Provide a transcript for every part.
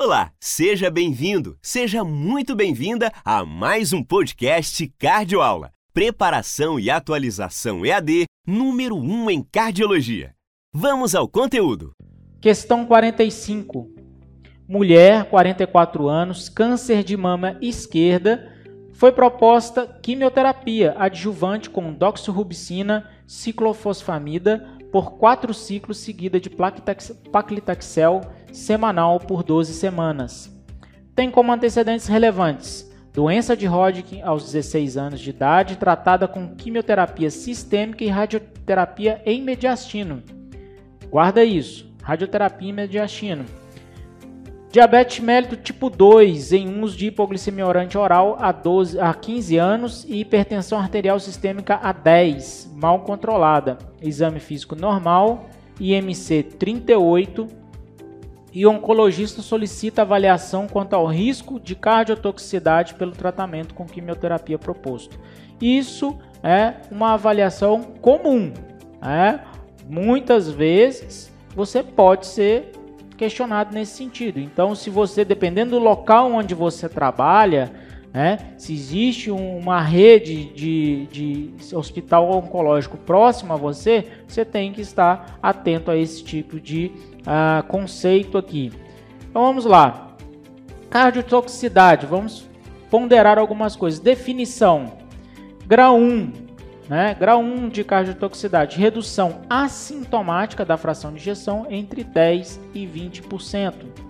Olá, seja bem-vindo, seja muito bem-vinda a mais um podcast Cardioaula. Preparação e atualização EAD número 1 em cardiologia. Vamos ao conteúdo. Questão 45. Mulher, 44 anos, câncer de mama esquerda. Foi proposta quimioterapia adjuvante com doxorubicina, ciclofosfamida por quatro ciclos seguida de paclitaxel semanal por 12 semanas. Tem como antecedentes relevantes doença de Hodgkin aos 16 anos de idade, tratada com quimioterapia sistêmica e radioterapia em mediastino. Guarda isso, radioterapia em mediastino. Diabetes mellitus tipo 2 em uso de hipoglicemia orante oral há, 12, há 15 anos e hipertensão arterial sistêmica há 10, mal controlada. Exame físico normal, IMC 38 e o oncologista solicita avaliação quanto ao risco de cardiotoxicidade pelo tratamento com quimioterapia proposto. Isso é uma avaliação comum. É? Muitas vezes você pode ser questionado nesse sentido. Então, se você, dependendo do local onde você trabalha, né, se existe uma rede de, de hospital oncológico próximo a você, você tem que estar atento a esse tipo de uh, conceito aqui. Então vamos lá. Cardiotoxicidade, vamos ponderar algumas coisas. Definição: grau 1, né? Grau 1 de cardiotoxicidade, redução assintomática da fração de injeção entre 10% e 20%.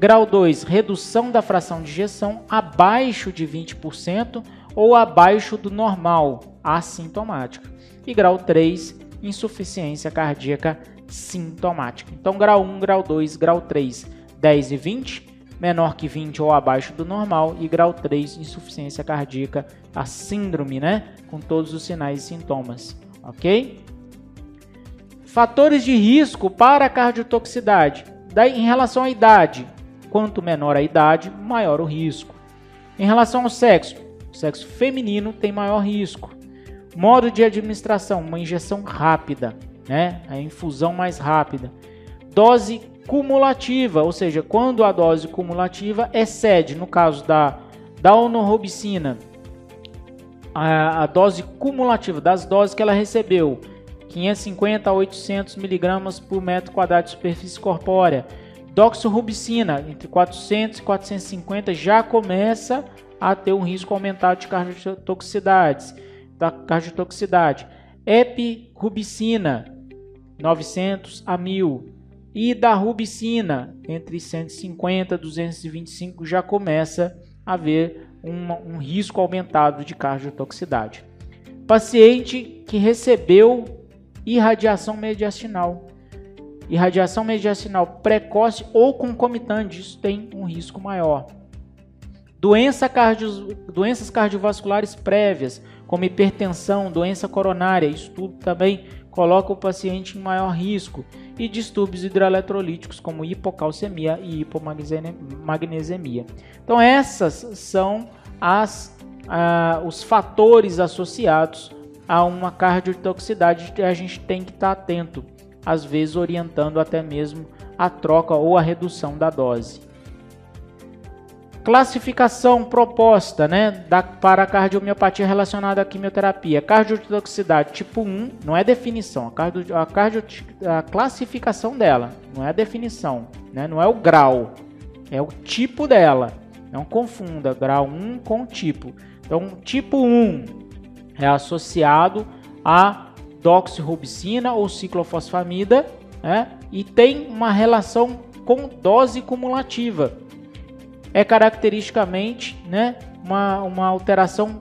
Grau 2, redução da fração de injeção abaixo de 20% ou abaixo do normal, assintomática. E grau 3, insuficiência cardíaca sintomática. Então, grau 1, grau 2, grau 3, 10 e 20, menor que 20 ou abaixo do normal, e grau 3, insuficiência cardíaca, a síndrome, né? Com todos os sinais e sintomas, ok? Fatores de risco para cardiotoxicidade. Daí, em relação à idade, quanto menor a idade, maior o risco. Em relação ao sexo, o sexo feminino tem maior risco. Modo de administração, uma injeção rápida, né? A infusão mais rápida. Dose cumulativa, ou seja, quando a dose cumulativa excede, no caso da daunorubicina, a, a dose cumulativa das doses que ela recebeu, 550 a 800 miligramas por metro quadrado de superfície corpórea. Doxorubicina, entre 400 e 450, já começa a ter um risco aumentado de cardiotoxicidades, da cardiotoxicidade. Epirubicina, 900 a 1000 e da rubicina, entre 150 e 225, já começa a haver um, um risco aumentado de cardiotoxicidade. Paciente que recebeu irradiação mediastinal. Irradiação mediastinal precoce ou concomitante, isso tem um risco maior. Doença cardio, doenças cardiovasculares prévias, como hipertensão, doença coronária, isso tudo também coloca o paciente em maior risco e distúrbios hidroeletrolíticos como hipocalcemia e hipomagnesemia. Então essas são as, ah, os fatores associados a uma cardiotoxicidade que a gente tem que estar atento, às vezes orientando até mesmo a troca ou a redução da dose. Classificação proposta né, da, para a cardiomiopatia relacionada à quimioterapia. Cardiotoxicidade tipo 1, não é definição, a, cardio, a, cardio, a classificação dela, não é a definição, né, não é o grau, é o tipo dela. Não confunda grau 1 com tipo. Então, tipo 1 é associado a doxirubicina ou ciclofosfamida né, e tem uma relação com dose cumulativa é caracteristicamente né, uma, uma alteração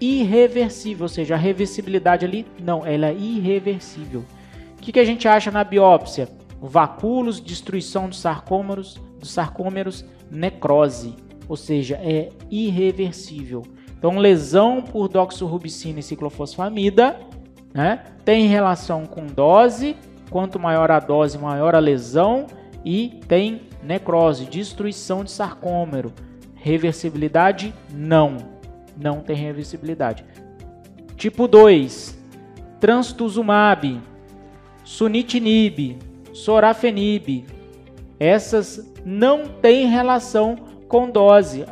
irreversível, ou seja, a reversibilidade ali não, ela é irreversível. O que, que a gente acha na biópsia? Vacúolos, destruição dos sarcômeros, dos sarcômeros, necrose, ou seja, é irreversível. Então, lesão por doxorubicina e ciclofosfamida né, tem relação com dose, quanto maior a dose, maior a lesão, e tem necrose, destruição de sarcômero. Reversibilidade? Não. Não tem reversibilidade. Tipo 2, trastuzumab, sunitinib, sorafenib, essas não têm relação com dose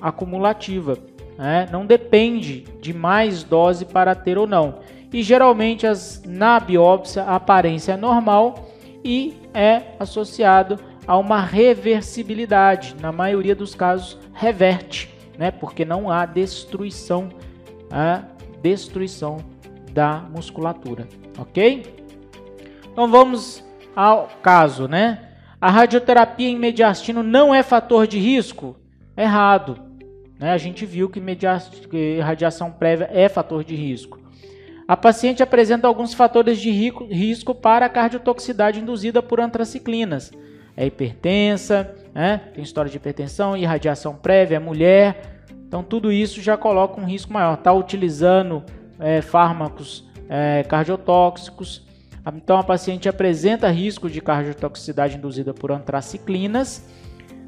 acumulativa. Né? Não depende de mais dose para ter ou não. E geralmente as, na biópsia a aparência é normal e é associado a uma reversibilidade. Na maioria dos casos reverte, né? porque não há destruição, a destruição da musculatura, ok? Então vamos ao caso, né? A radioterapia em mediastino não é fator de risco? Errado. Né? A gente viu que, que radiação prévia é fator de risco. A paciente apresenta alguns fatores de risco para a cardiotoxicidade induzida por antraciclinas. É hipertensa, né? tem história de hipertensão, irradiação prévia, é mulher. Então, tudo isso já coloca um risco maior. Está utilizando é, fármacos é, cardiotóxicos. Então, a paciente apresenta risco de cardiotoxicidade induzida por antraciclinas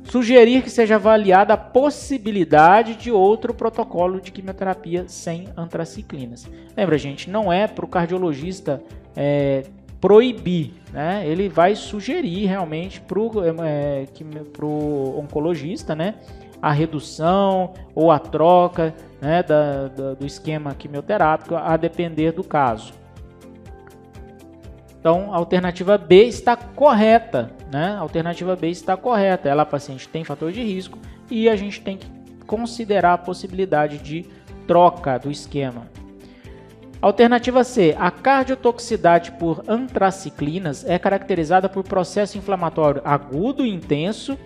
sugerir que seja avaliada a possibilidade de outro protocolo de quimioterapia sem antraciclinas. Lembra, gente, não é para o cardiologista é, proibir, né? Ele vai sugerir realmente para o é, oncologista, né? A redução ou a troca né, da, da, do esquema quimioterápico a depender do caso. Então, a alternativa B está correta, né? A alternativa B está correta. Ela, paciente, tem fator de risco e a gente tem que considerar a possibilidade de troca do esquema. Alternativa C. A cardiotoxicidade por antraciclinas é caracterizada por processo inflamatório agudo e intenso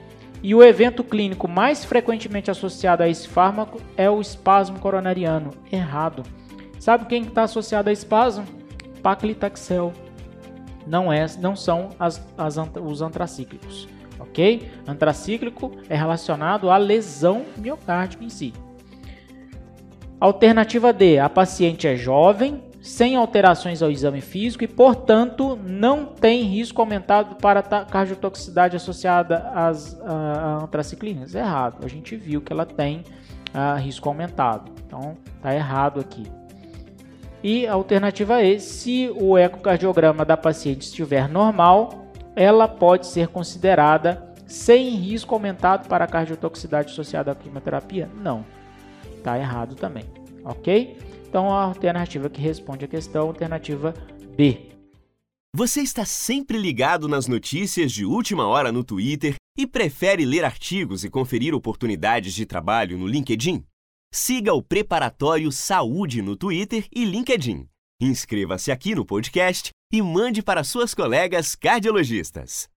e o evento clínico mais frequentemente associado a esse fármaco é o espasmo coronariano. Errado. Sabe quem está associado a espasmo? Paclitaxel não, é, não são as, as, os antracíclicos, ok? Antracíclico é relacionado à lesão miocárdica em si. Alternativa D: a paciente é jovem, sem alterações ao exame físico e, portanto, não tem risco aumentado para cardiotoxicidade associada às antraciclinas. Errado. A gente viu que ela tem uh, risco aumentado. Então, está errado aqui. E a alternativa E, se o ecocardiograma da paciente estiver normal, ela pode ser considerada sem risco aumentado para a cardiotoxicidade associada à quimioterapia? Não. Está errado também. Ok? Então a alternativa que responde a questão, alternativa B. Você está sempre ligado nas notícias de última hora no Twitter e prefere ler artigos e conferir oportunidades de trabalho no LinkedIn? Siga o Preparatório Saúde no Twitter e LinkedIn. Inscreva-se aqui no podcast e mande para suas colegas cardiologistas.